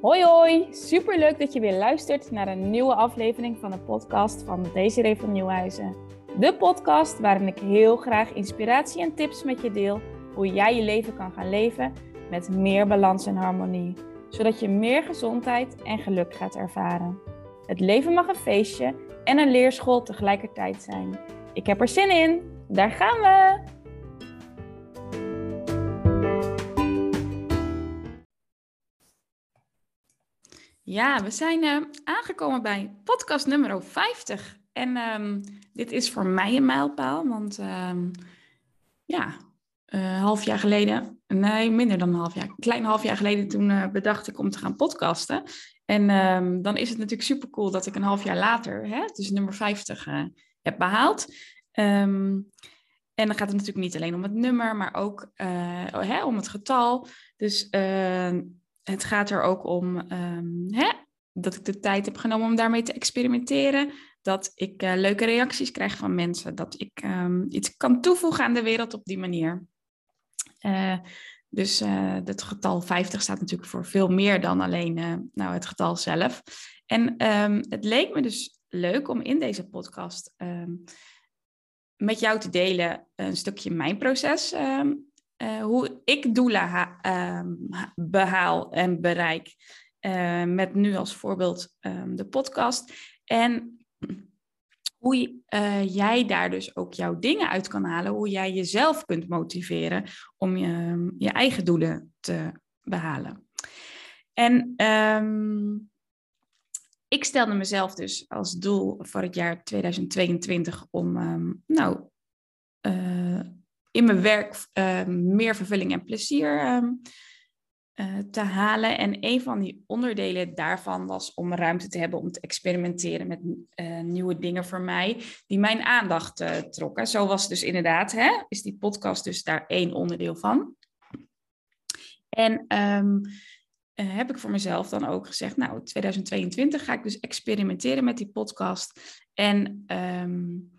Hoi hoi, super leuk dat je weer luistert naar een nieuwe aflevering van de podcast van Desiree van Nieuwhuizen. De podcast waarin ik heel graag inspiratie en tips met je deel hoe jij je leven kan gaan leven met meer balans en harmonie, zodat je meer gezondheid en geluk gaat ervaren. Het leven mag een feestje en een leerschool tegelijkertijd zijn. Ik heb er zin in, daar gaan we! Ja, we zijn uh, aangekomen bij podcast nummer 50. En um, dit is voor mij een mijlpaal, want um, ja, uh, half jaar geleden, nee, minder dan een half jaar, een klein half jaar geleden, toen uh, bedacht ik om te gaan podcasten. En um, dan is het natuurlijk super cool dat ik een half jaar later, hè, dus nummer 50, heb behaald. en dan gaat het natuurlijk niet alleen om het nummer, maar ook hè, om het getal. Dus het gaat er ook om um, hè, dat ik de tijd heb genomen om daarmee te experimenteren. Dat ik uh, leuke reacties krijg van mensen. Dat ik um, iets kan toevoegen aan de wereld op die manier. Uh, dus uh, het getal 50 staat natuurlijk voor veel meer dan alleen nou, het getal zelf. En um, het leek me dus leuk om in deze podcast met jou te delen een stukje mijn proces uh, hoe ik doelen uh, behaal en bereik. Uh, met nu als voorbeeld um, de podcast. En hoe uh, jij daar dus ook jouw dingen uit kan halen. Hoe jij jezelf kunt motiveren om je, je eigen doelen te behalen. En ik stelde mezelf dus als doel voor het jaar 2022 om um, nou, in mijn werk uh, meer vervulling en plezier uh, uh, te halen. En een van die onderdelen daarvan was om ruimte te hebben om te experimenteren met eh, nieuwe dingen voor mij, die mijn aandacht uh, trokken. Zo was dus inderdaad, hè, is die podcast dus daar één onderdeel van. En um, heb ik voor mezelf dan ook gezegd, nou, 2022 ga ik dus experimenteren met die podcast. En um,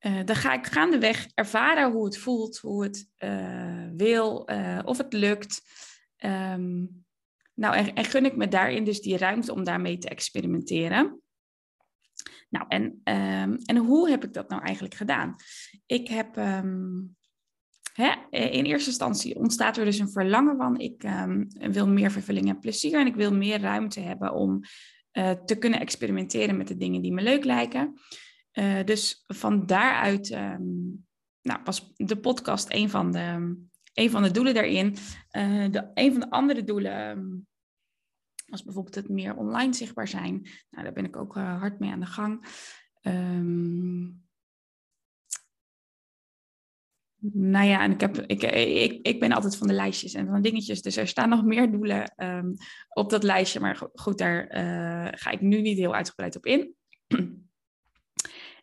uh, dan ga ik gaandeweg ervaren hoe het voelt, hoe het uh, wil, uh, of het lukt. Um, nou, en, gun ik me daarin dus die ruimte om daarmee te experimenteren. Nou, en, um, en hoe heb ik dat nou eigenlijk gedaan? Ik heb um, hè, in eerste instantie ontstaat er dus een verlangen van, ik wil meer vervulling en plezier en ik wil meer ruimte hebben om te kunnen experimenteren met de dingen die me leuk lijken. Uh, dus van daaruit um, nou, was de podcast een van de, een van de doelen daarin. Uh, de, een van de andere doelen um, was bijvoorbeeld het meer online zichtbaar zijn. Nou, daar ben ik ook uh, hard mee aan de gang. Um, nou ja, en ik, heb, ik, ik, ik ben altijd van de lijstjes en van dingetjes. Dus er staan nog meer doelen op dat lijstje. Maar goed, daar ga ik nu niet heel uitgebreid op in.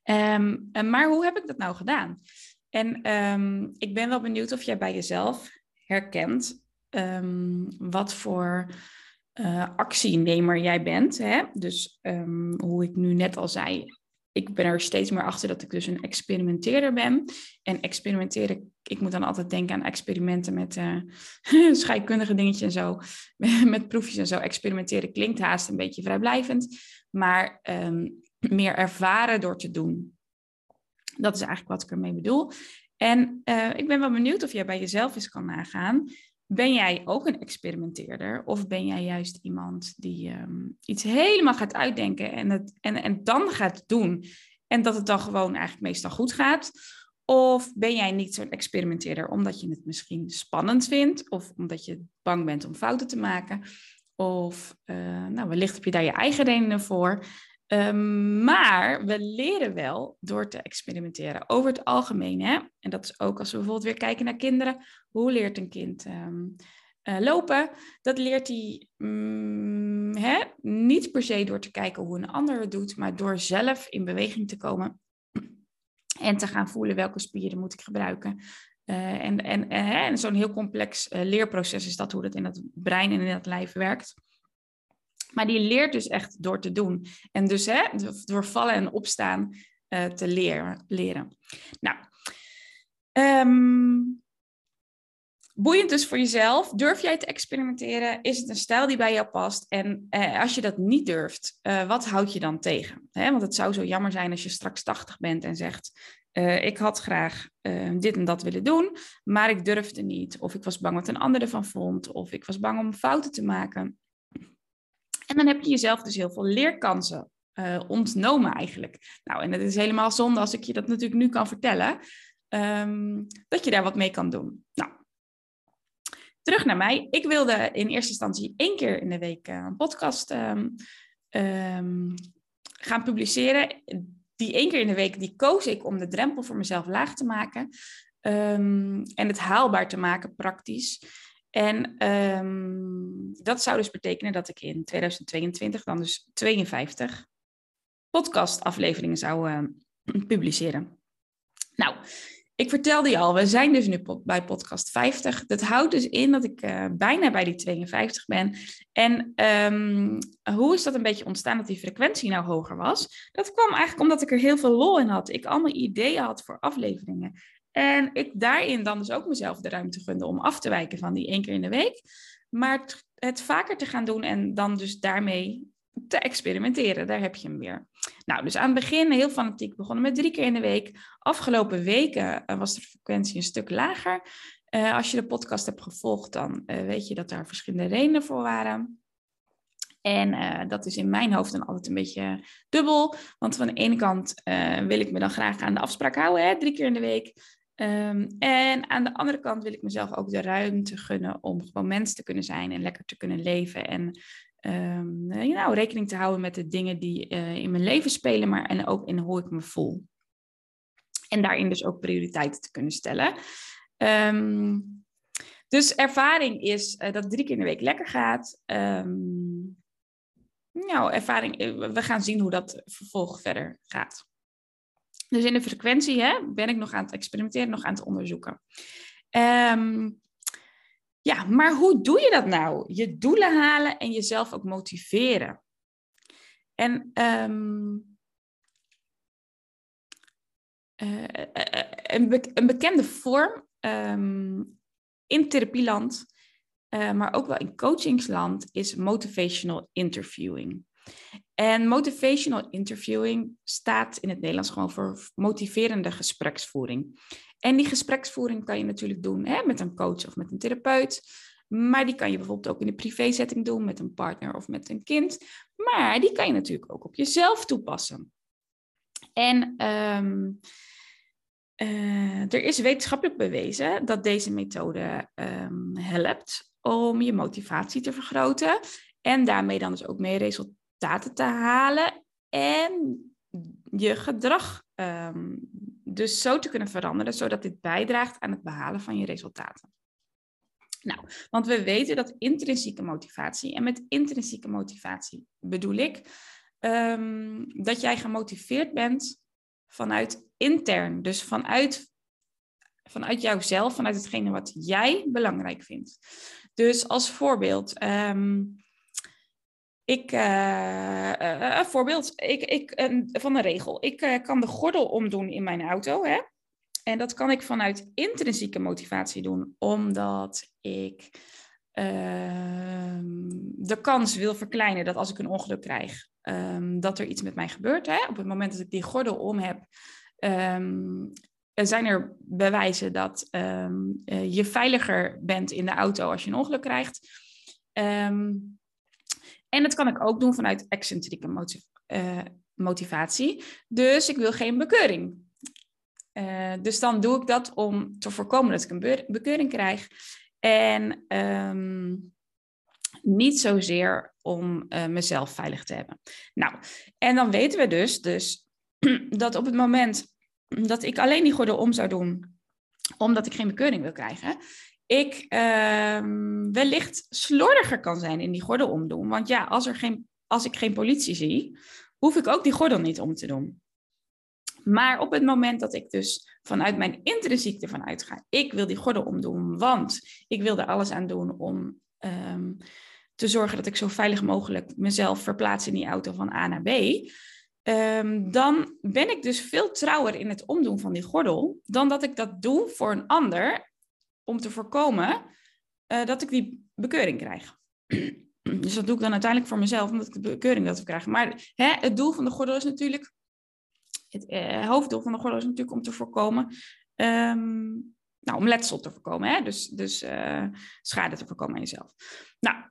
Um, maar hoe heb ik dat nou gedaan? En um, ik ben wel benieuwd of jij bij jezelf herkent um, wat voor uh, actienemer jij bent. Hè? Dus hoe ik nu net al zei, ik ben er steeds meer achter dat ik dus een experimenteerder ben. En experimenteren, ik moet dan altijd denken aan experimenten met uh, scheikundige dingetjes en zo, met proefjes en zo. Experimenteren klinkt haast een beetje vrijblijvend, maar meer ervaren door te doen. Dat is eigenlijk wat ik ermee bedoel. En uh, ik ben wel benieuwd of jij bij jezelf eens kan nagaan. Ben jij ook een experimenteerder? Of ben jij juist iemand die um, iets helemaal gaat uitdenken en, het, en, en dan gaat doen? En dat het dan gewoon eigenlijk meestal goed gaat? Of ben jij niet zo'n experimenteerder omdat je het misschien spannend vindt? Of omdat je bang bent om fouten te maken? Of uh, nou, wellicht heb je daar je eigen redenen voor. Um, maar we leren wel door te experimenteren over het algemeen. Hè? En dat is ook als we bijvoorbeeld weer kijken naar kinderen. Hoe leert een kind um, uh, lopen? Dat leert hij um, hè? niet per se door te kijken hoe een ander het doet, maar door zelf in beweging te komen en te gaan voelen welke spieren moet ik gebruiken. Uh, en en, en, en zo'n heel complex leerproces is dat hoe dat in het brein en in het lijf werkt. Maar die leert dus echt door te doen. En dus hè, door vallen en opstaan uh, te leren. leren. Nou, um, boeiend dus voor jezelf. Durf jij te experimenteren? Is het een stijl die bij jou past? En eh, als je dat niet durft, uh, wat houd je dan tegen? Want het zou zo jammer zijn als je straks 80 bent en zegt: Ik had graag dit en dat willen doen, maar ik durfde niet. Of ik was bang wat een ander ervan vond. Of ik was bang om fouten te maken. En dan heb je jezelf dus heel veel leerkansen ontnomen eigenlijk. Nou, en het is helemaal zonde als ik je dat natuurlijk nu kan vertellen. Um, dat je daar wat mee kan doen. Nou, terug naar mij. Ik wilde in eerste instantie één keer in de week eh, een podcast um, um, gaan publiceren. Die één keer in de week, die koos ik om de drempel voor mezelf laag te maken. en het haalbaar te maken, praktisch. En dat zou dus betekenen dat ik in 2022 dan dus 52 podcastafleveringen zou uh, publiceren. Nou, ik vertelde je al, we zijn dus nu bij podcast 50. Dat houdt dus in dat ik uh, bijna bij die 52 ben. En um, hoe is dat een beetje ontstaan dat die frequentie nou hoger was? Dat kwam eigenlijk omdat ik er heel veel lol in had. Ik allemaal ideeën had voor afleveringen. En ik daarin dan dus ook mezelf de ruimte gunde om af te wijken van die één keer in de week. Maar het, vaker te gaan doen en dan dus daarmee te experimenteren. Daar heb je hem weer. Nou, dus aan het begin heel fanatiek begonnen met drie keer in de week. Afgelopen weken eh, was de frequentie een stuk lager. Uh, als je de podcast hebt gevolgd, dan uh, weet je dat daar verschillende redenen voor waren. En dat is in mijn hoofd dan altijd een beetje dubbel. Want van de ene kant wil ik me dan graag aan de afspraak houden, hè, drie keer in de week. Um, en aan de andere kant wil ik mezelf ook de ruimte gunnen om gewoon mens te kunnen zijn en lekker te kunnen leven. En um, nou, rekening te houden met de dingen die uh, in mijn leven spelen, maar en ook in hoe ik me voel. En daarin dus ook prioriteiten te kunnen stellen. Um, dus ervaring is uh, dat drie keer in de week lekker gaat. Nou, ervaring, eh, we gaan zien hoe dat vervolg verder gaat. Dus in de frequentie hè, ben ik nog aan het experimenteren, nog aan het onderzoeken. Um, ja, maar hoe doe je dat nou? Je doelen halen en jezelf ook motiveren. En um, uh, een, een, bekende vorm um, in therapieland, uh, maar ook wel in coachingsland, is motivational interviewing. En motivational interviewing staat in het Nederlands gewoon voor motiverende gespreksvoering. En die gespreksvoering kan je natuurlijk doen hè, met een coach of met een therapeut. Maar die kan je bijvoorbeeld ook in een privézetting doen met een partner of met een kind. Maar die kan je natuurlijk ook op jezelf toepassen. En um, uh, er is wetenschappelijk bewezen dat deze methode um, helpt om je motivatie te vergroten. En daarmee dan dus ook meer resultaten te halen. En je gedrag um, dus zo te kunnen veranderen, zodat dit bijdraagt aan het behalen van je resultaten. Nou, want we weten dat intrinsieke motivatie, en met intrinsieke motivatie bedoel ik um, dat jij gemotiveerd bent vanuit intern, dus vanuit, vanuit jouzelf, vanuit hetgene wat jij belangrijk vindt. Dus als voorbeeld, um, ik, uh, uh, een voorbeeld ik, ik, van een regel. Ik kan de gordel omdoen in mijn auto. Hè? En dat kan ik vanuit intrinsieke motivatie doen, omdat ik ehm, de kans wil verkleinen dat als ik een ongeluk krijg, um, dat er iets met mij gebeurt. Hè? Op het moment dat ik die gordel om heb, um, zijn er bewijzen dat je veiliger bent in de auto als je een ongeluk krijgt. En dat kan ik ook doen vanuit excentrieke uh, motivatie. Dus ik wil geen bekeuring. Uh, dus dan doe ik dat om te voorkomen dat ik een bekeuring krijg. En um, niet zozeer om uh, mezelf veilig te hebben. Nou, en dan weten we dus, dus dat op het moment dat ik alleen die gordel om zou doen, omdat ik geen bekeuring wil krijgen, ik uh, wellicht slordiger kan zijn in die gordel omdoen. Want ja, als, er geen, als ik geen politie zie, hoef ik ook die gordel niet om te doen. Maar op het moment dat ik dus vanuit mijn intrinsiek ervan uitga, ik wil die gordel omdoen, want ik wil er alles aan doen om um, te zorgen dat ik zo veilig mogelijk mezelf verplaats in die auto van A naar B. Um, dan ben ik dus veel trouwer in het omdoen van die gordel dan dat ik dat doe voor een ander om te voorkomen eh, dat ik die bekeuring krijg. dus dat doe ik dan uiteindelijk voor mezelf, omdat ik de bekeuring we krijgen. Maar hè, het doel van de gordel is natuurlijk, het eh, hoofddoel van de gordel is natuurlijk om te voorkomen, um, nou, om letsel te voorkomen, hè? dus, dus uh, schade te voorkomen aan jezelf. Nou,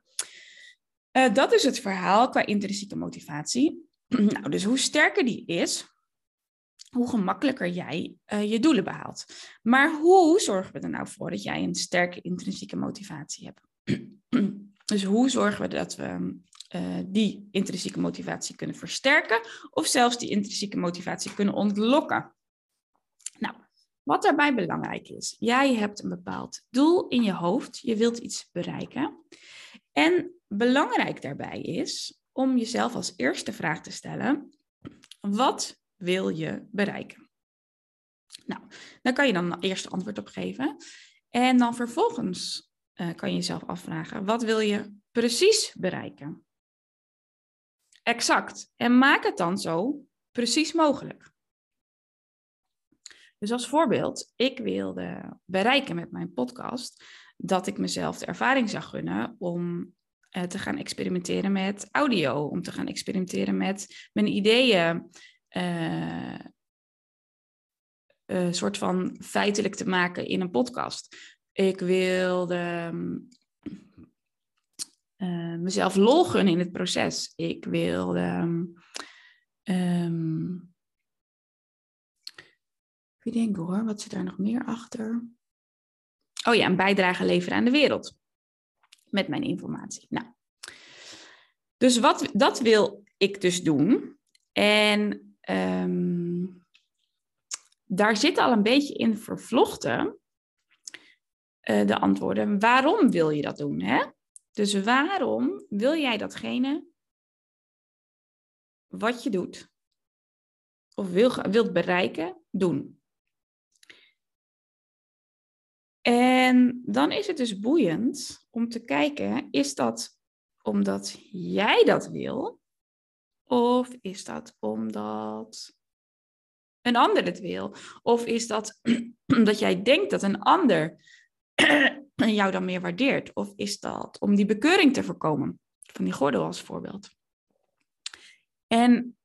dat is het verhaal qua intrinsieke motivatie. nou, dus hoe sterker die is, hoe gemakkelijker jij uh, je doelen behaalt. Maar hoe zorgen we er nou voor dat jij een sterke intrinsieke motivatie hebt? dus hoe zorgen we dat we uh, die intrinsieke motivatie kunnen versterken of zelfs die intrinsieke motivatie kunnen ontlokken? Nou, wat daarbij belangrijk is, jij hebt een bepaald doel in je hoofd, je wilt iets bereiken. En belangrijk daarbij is om jezelf als eerste vraag te stellen: wat wil je bereiken? Nou, daar kan je dan een eerste antwoord op geven. En dan vervolgens uh, kan je jezelf afvragen: wat wil je precies bereiken? Exact. En maak het dan zo precies mogelijk. Dus als voorbeeld, ik wilde bereiken met mijn podcast dat ik mezelf de ervaring zou gunnen om uh, te gaan experimenteren met audio, om te gaan experimenteren met mijn ideeën, uh, soort van feitelijk te maken in een podcast. Ik wilde mezelf lol gunnen in het proces. Ik wilde um, ik denk hoor, wat zit daar nog meer achter? Oh ja, een bijdrage leveren aan de wereld. Met mijn informatie. Nou. Dus wat, dat wil ik dus doen. En um, daar zit al een beetje in vervlochten uh, de antwoorden. Waarom wil je dat doen? Hè? Dus waarom wil jij datgene wat je doet, of wil, wilt bereiken, doen? En dan is het dus boeiend om te kijken, is dat omdat jij dat wil? Of is dat omdat een ander het wil? Of is dat omdat jij denkt dat een ander jou dan meer waardeert? Of is dat om die bekeuring te voorkomen? Van die gordel als voorbeeld. En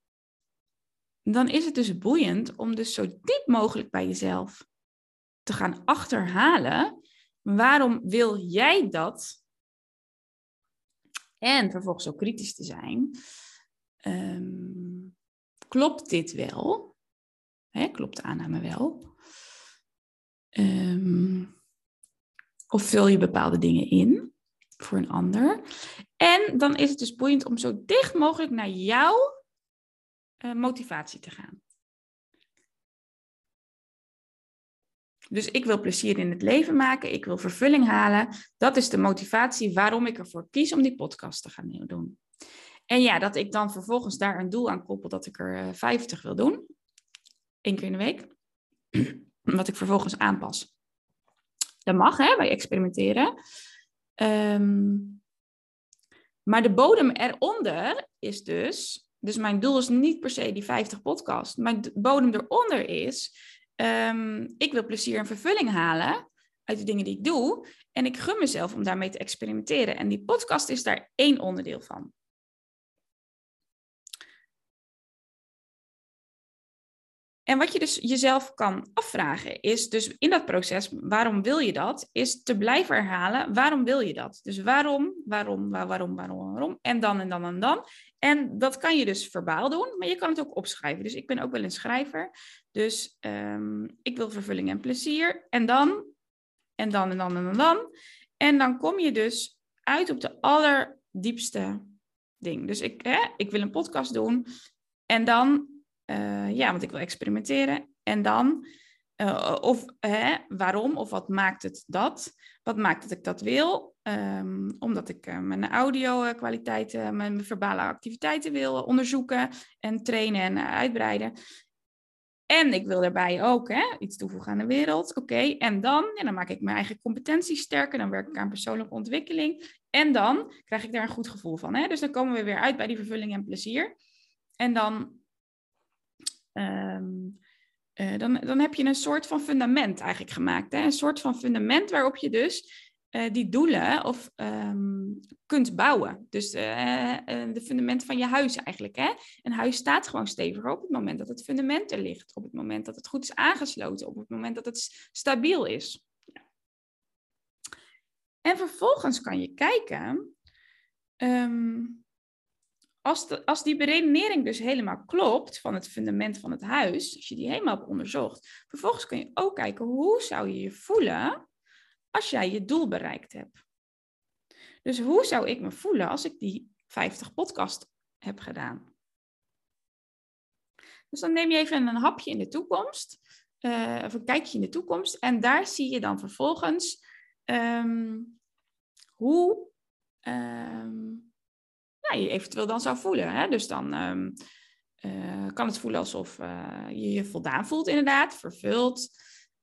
dan is het dus boeiend om dus zo diep mogelijk bij jezelf te gaan achterhalen. Waarom wil jij dat? En vervolgens ook kritisch te zijn. Um, klopt dit wel? Hè, klopt de aanname wel? Um, of vul je bepaalde dingen in voor een ander? En dan is het dus boeiend om zo dicht mogelijk naar jouw uh, motivatie te gaan. Dus ik wil plezier in het leven maken, ik wil vervulling halen. Dat is de motivatie waarom ik ervoor kies om die podcast te gaan doen. En ja, dat ik dan vervolgens daar een doel aan koppel dat ik er 50 eh, wil doen. Eén keer in de week. Wat ik vervolgens aanpas. Dat mag, hè, wij experimenteren. Um, maar de bodem eronder is dus... Dus mijn doel is niet per se die 50 podcast. Mijn bodem eronder is um, ik wil plezier en vervulling halen uit de dingen die ik doe. En ik gun mezelf om daarmee te experimenteren. En die podcast is daar één onderdeel van. En wat je dus jezelf kan afvragen is dus in dat proces, waarom wil je dat? Is te blijven herhalen, waarom wil je dat? Dus waarom, waarom, waarom, waarom, waarom, en dan en dan en dan. En dat kan je dus verbaal doen, maar je kan het ook opschrijven. Dus ik ben ook wel een schrijver. Dus um, ik wil vervulling en plezier. En dan, en dan, en dan, en dan. En dan kom je dus uit op de allerdiepste ding. Dus ik, hè, ik wil een podcast doen. En dan, uh, ja, want ik wil experimenteren. En dan, uh, of hè, waarom of wat maakt het dat? Wat maakt dat ik dat wil? Um, omdat ik uh, mijn audio-kwaliteiten, mijn verbale activiteiten wil onderzoeken en trainen en uitbreiden. En ik wil daarbij ook hè, iets toevoegen aan de wereld. Oké, en dan, ja, dan maak ik mijn eigen competenties sterker. Dan werk ik aan persoonlijke ontwikkeling. En dan krijg ik daar een goed gevoel van. Hè? Dus dan komen we weer uit bij die vervulling en plezier. En dan um, uh, dan, dan heb je een soort van fundament eigenlijk gemaakt. Hè? Een soort van fundament waarop je dus uh, die doelen of um, kunt bouwen. Dus uh, de fundament van je huis eigenlijk. Hè? Een huis staat gewoon steviger op het moment dat het fundament er ligt. Op het moment dat het goed is aangesloten. Op het moment dat het stabiel is. En vervolgens kan je kijken, um, als, als die beredenering dus helemaal klopt van het fundament van het huis, als je die helemaal hebt onderzocht, vervolgens kun je ook kijken hoe zou je je voelen als jij je doel bereikt hebt. Dus hoe zou ik me voelen als ik die 50 podcast heb gedaan? Dus dan neem je even een hapje in de toekomst, uh, of een kijkje in de toekomst, en daar zie je dan vervolgens um, hoe um, je eventueel dan zou voelen. Hè? Dus dan um, uh, kan het voelen alsof uh, je je voldaan voelt, inderdaad, vervuld.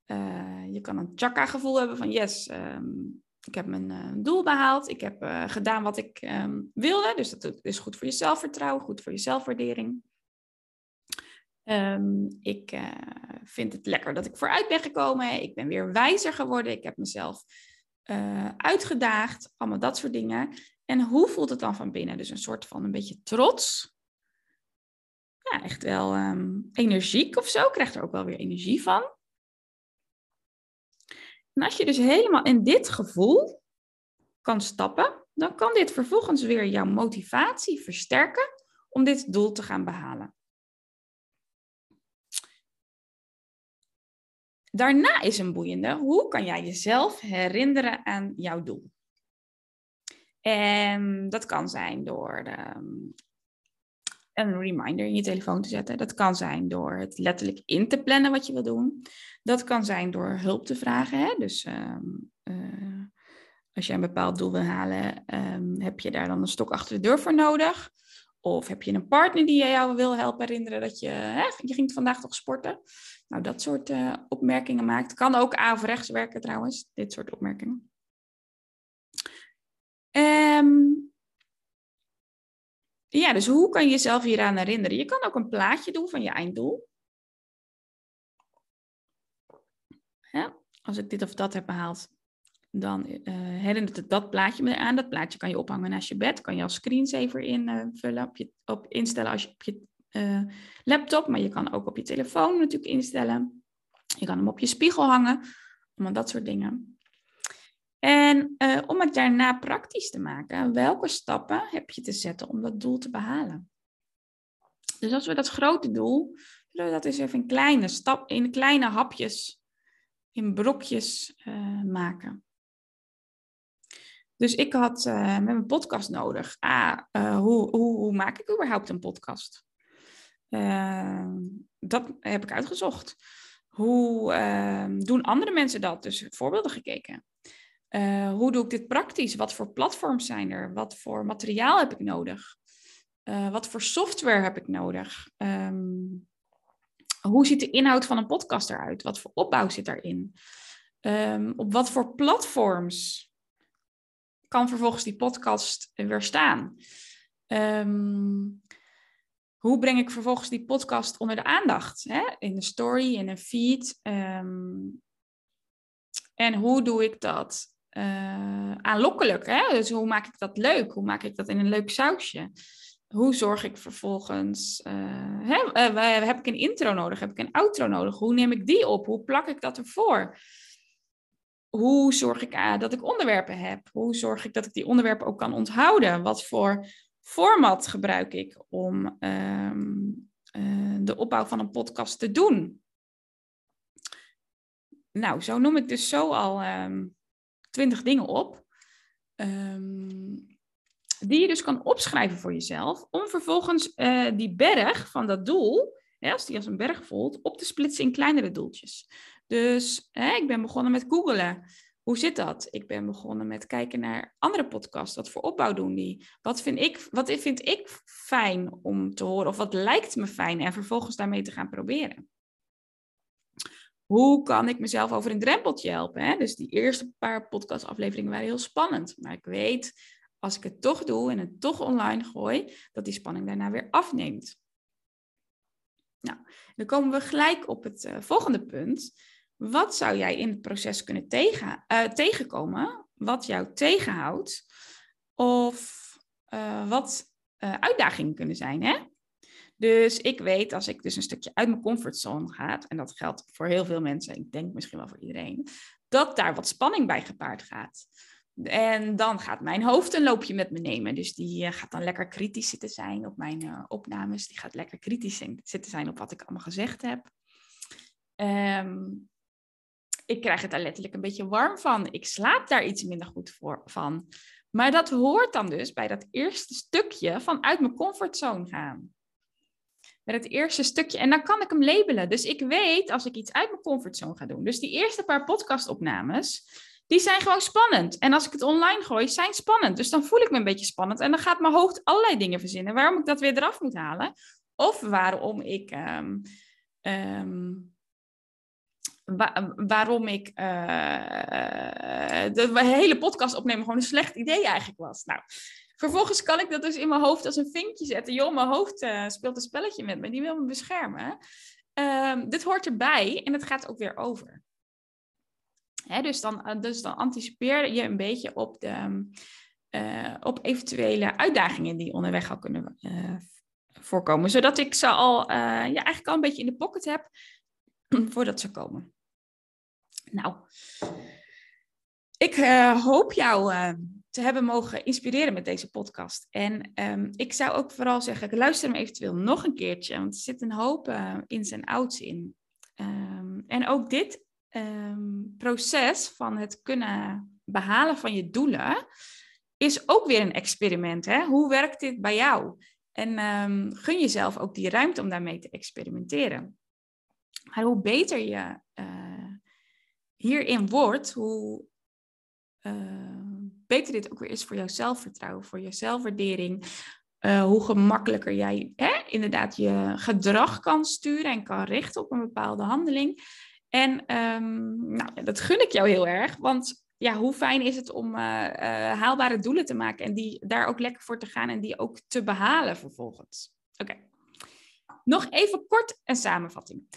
Uh, je kan een chakra-gevoel hebben van yes, um, ik heb mijn doel behaald, ik heb gedaan wat ik um, wilde. Dus dat is goed voor je zelfvertrouwen, goed voor je zelfwaardering. Ik vind het lekker dat ik vooruit ben gekomen. Ik ben weer wijzer geworden. Ik heb mezelf uitgedaagd. Allemaal dat soort dingen. En hoe voelt het dan van binnen? Dus een soort van een beetje trots. Ja, echt wel um, energiek of zo. Krijgt er ook wel weer energie van. En als je dus helemaal in dit gevoel kan stappen, dan kan dit vervolgens weer jouw motivatie versterken om dit doel te gaan behalen. Daarna is een boeiende, hoe kan jij jezelf herinneren aan jouw doel? En dat kan zijn door um, een reminder in je telefoon te zetten. Dat kan zijn door het letterlijk in te plannen wat je wil doen. Dat kan zijn door hulp te vragen. Hè? Dus um, uh, als je een bepaald doel wil halen, heb je daar dan een stok achter de deur voor nodig. Of heb je een partner die jou wil helpen herinneren dat je, hè, je ging vandaag toch sporten. Nou, dat soort uh, opmerkingen maakt. Kan ook A of rechts werken trouwens, dit soort opmerkingen. Um, ja, dus hoe kan je jezelf hieraan herinneren? Je kan ook een plaatje doen van je einddoel. Ja, als ik dit of dat heb behaald, dan uh, herinnert het dat plaatje me aan. Dat plaatje kan je ophangen naast je bed. Kan je als screensaver invullen, op je, op instellen als je op je uh, laptop. Maar je kan ook op je telefoon natuurlijk instellen. Je kan hem op je spiegel hangen. Allemaal dat soort dingen. En uh, om het daarna praktisch te maken, welke stappen heb je te zetten om dat doel te behalen? Dus als we dat grote doel, zullen we dat eens even in kleine stap, in kleine hapjes, in brokjes uh, maken. Dus ik had uh, met mijn podcast nodig. Ah, hoe, hoe, hoe, maak ik überhaupt een podcast? dat heb ik uitgezocht. Hoe doen andere mensen dat? Dus voorbeelden gekeken. Uh, hoe doe ik dit praktisch? Wat voor platforms zijn er? Wat voor materiaal heb ik nodig? Uh, wat voor software heb ik nodig? Um, hoe ziet de inhoud van een podcast eruit? Wat voor opbouw zit daarin? Um, op wat voor platforms kan vervolgens die podcast weer staan? Um, hoe breng ik vervolgens die podcast onder de aandacht? Hè? In de story, in een feed. en hoe doe ik dat uh, aanlokkelijk. Hè? Dus hoe maak ik dat leuk? Hoe maak ik dat in een leuk sausje? Hoe zorg ik vervolgens... Uh, hè, uh, heb ik een intro nodig? Heb ik een outro nodig? Hoe neem ik die op? Hoe plak ik dat ervoor? Hoe zorg ik dat ik onderwerpen heb? Hoe zorg ik dat ik die onderwerpen ook kan onthouden? Wat voor format gebruik ik om ehm, de opbouw van een podcast te doen? Nou, zo noem ik dus zo al um, twintig dingen op. Um, die je dus kan opschrijven voor jezelf. Om vervolgens uh, die berg van dat doel, hè, als die als een berg voelt, op te splitsen in kleinere doeltjes. Dus hè, ik ben begonnen met googelen. Hoe zit dat? Ik ben begonnen met kijken naar andere podcasts. Wat voor opbouw doen die? Wat vind ik, wat vind ik fijn om te horen? Of wat lijkt me fijn? En vervolgens daarmee te gaan proberen hoe kan ik mezelf over een drempeltje helpen? Hè? Dus die eerste paar podcastafleveringen waren heel spannend. Maar ik weet, als ik het toch doe en het toch online gooi, dat die spanning daarna weer afneemt. Nou, dan komen we gelijk op het uh, volgende punt. Wat zou jij in het proces kunnen tegen, uh, tegenkomen wat jou tegenhoudt? Of uh, wat uitdagingen kunnen zijn, hè? Dus ik weet als ik dus een stukje uit mijn comfortzone ga, en dat geldt voor heel veel mensen, ik denk misschien wel voor iedereen, dat daar wat spanning bij gepaard gaat. En dan gaat mijn hoofd een loopje met me nemen. Dus die uh, gaat dan lekker kritisch zitten zijn op mijn uh, opnames. Die gaat lekker kritisch zitten zijn op wat ik allemaal gezegd heb. Um, ik krijg het daar letterlijk een beetje warm van. Ik slaap daar iets minder goed voor, van. Maar dat hoort dan dus bij dat eerste stukje van uit mijn comfortzone gaan. Met het eerste stukje. En dan kan ik hem labelen. Dus ik weet als ik iets uit mijn comfortzone ga doen. Dus die eerste paar podcastopnames die zijn gewoon spannend. En als ik het online gooi, zijn spannend. Dus dan voel ik me een beetje spannend. En dan gaat mijn hoofd allerlei dingen verzinnen. Waarom ik dat weer eraf moet halen. Of waarom ik. Um, um, waarom ik uh, de hele podcast opnemen gewoon een slecht idee eigenlijk was. Nou, vervolgens kan ik dat dus in mijn hoofd als een vinkje zetten. Joh, mijn hoofd uh, speelt een spelletje met me, die wil me beschermen. Um, dit hoort erbij en het gaat ook weer over dus, dan, eh, dus dan anticipeer je een beetje op, de, uh, op eventuele uitdagingen die onderweg al kunnen voorkomen. Zodat ik ze al, ja, eigenlijk al een beetje in de pocket heb voordat ze komen. Nou, ik hoop jou te hebben mogen inspireren met deze podcast. En um, ik zou ook vooral zeggen, luister hem eventueel nog een keertje, want er zit een hoop ins en outs in. Um, en ook dit um, proces van het kunnen behalen van je doelen is ook weer een experiment. Hè? Hoe werkt dit bij jou? En um, gun jezelf ook die ruimte om daarmee te experimenteren. Maar hoe beter je uh, hierin wordt, hoe uh, beter dit ook weer is voor jouw zelfvertrouwen, voor je zelfwaardering. Uh, hoe gemakkelijker jij hè, inderdaad je gedrag kan sturen en kan richten op een bepaalde handeling. En um, nou, dat gun ik jou heel erg, want ja, hoe fijn is het om uh, uh, haalbare doelen te maken en die daar ook lekker voor te gaan en die ook te behalen vervolgens. Oké. Nog even kort een samenvatting.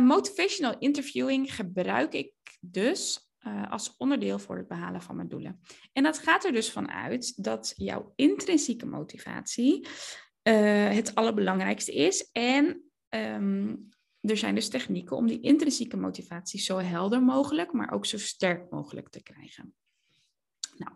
Motivational interviewing gebruik ik dus als onderdeel voor het behalen van mijn doelen. En dat gaat er dus van uit dat jouw intrinsieke motivatie het allerbelangrijkste is en um, er zijn dus technieken om die intrinsieke motivatie zo helder mogelijk, maar ook zo sterk mogelijk te krijgen. Nou,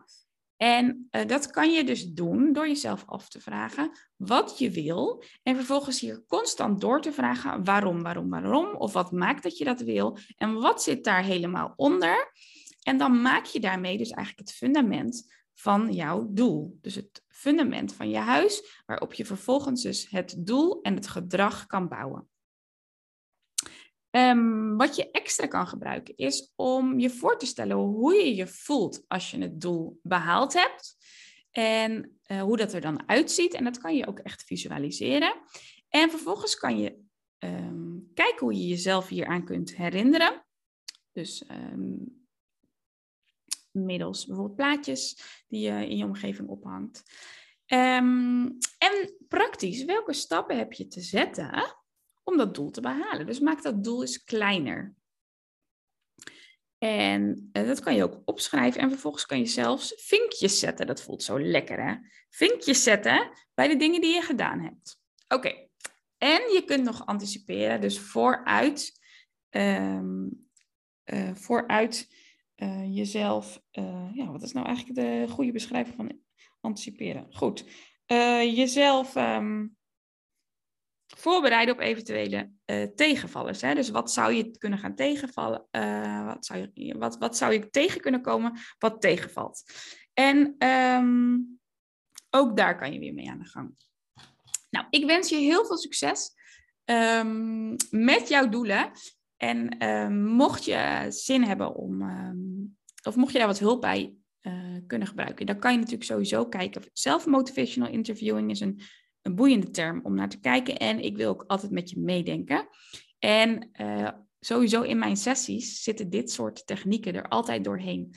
en uh, dat kan je dus doen door jezelf af te vragen wat je wil en vervolgens hier constant door te vragen waarom, waarom, waarom of wat maakt dat je dat wil en wat zit daar helemaal onder. En dan maak je daarmee dus eigenlijk het fundament van jouw doel. Dus het fundament van je huis waarop je vervolgens dus het doel en het gedrag kan bouwen. Um, wat je extra kan gebruiken is om je voor te stellen hoe je je voelt als je het doel behaald hebt. En uh, hoe dat er dan uitziet. En dat kan je ook echt visualiseren. En vervolgens kan je um, kijken hoe je jezelf hieraan kunt herinneren. Dus um, middels bijvoorbeeld plaatjes die je in je omgeving ophangt. en praktisch, welke stappen heb je te zetten om dat doel te behalen. Dus maak dat doel eens kleiner. En uh, dat kan je ook opschrijven en vervolgens kan je zelfs vinkjes zetten. Dat voelt zo lekker hè. Vinkjes zetten bij de dingen die je gedaan hebt. Oké. En je kunt nog anticiperen, dus vooruit, um, uh, vooruit uh, jezelf. ja, wat is nou eigenlijk de goede beschrijving van anticiperen? Goed. jezelf. Um, voorbereiden op eventuele uh, tegenvallers. Hè? Dus wat zou je kunnen gaan tegenvallen? Uh, wat, zou je, wat, wat zou je tegen kunnen komen wat tegenvalt? En um, ook daar kan je weer mee aan de gang. Nou, ik wens je heel veel succes um, met jouw doelen. En um, mocht je zin hebben om, of mocht je daar wat hulp bij uh, kunnen gebruiken, dan kan je natuurlijk sowieso kijken. Self-motivational interviewing is een een boeiende term om naar te kijken. En ik wil ook altijd met je meedenken. En uh, sowieso in mijn sessies zitten dit soort technieken er altijd doorheen.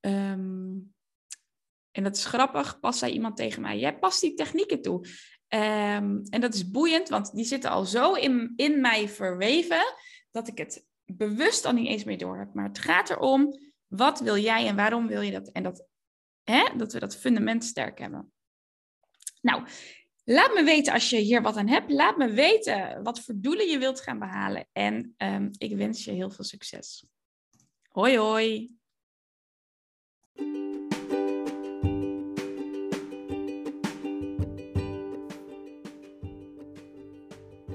Um, en dat is grappig, pas zei iemand tegen mij, jij past die technieken toe. Ehm, en dat is boeiend, want die zitten al zo in, in mij verweven dat ik het bewust al niet eens meer door heb. Maar het gaat erom, wat wil jij en waarom wil je dat? En dat, hè, dat we dat fundament sterk hebben. Nou, laat me weten als je hier wat aan hebt. Laat me weten wat voor doelen je wilt gaan behalen. En ehm, ik wens je heel veel succes. Hoi hoi!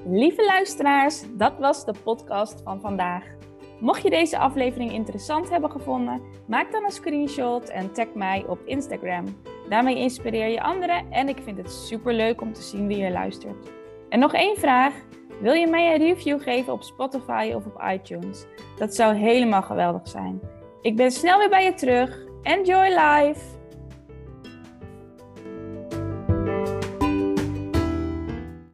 Lieve luisteraars, dat was de podcast van vandaag. Mocht je deze aflevering interessant hebben gevonden, maak dan een screenshot en tag mij op Instagram. Daarmee inspireer je anderen en ik vind het super leuk om te zien wie je luistert. En nog één vraag. Wil je mij een review geven op Spotify of op iTunes? Dat zou helemaal geweldig zijn. Ik ben snel weer bij je terug. Enjoy life!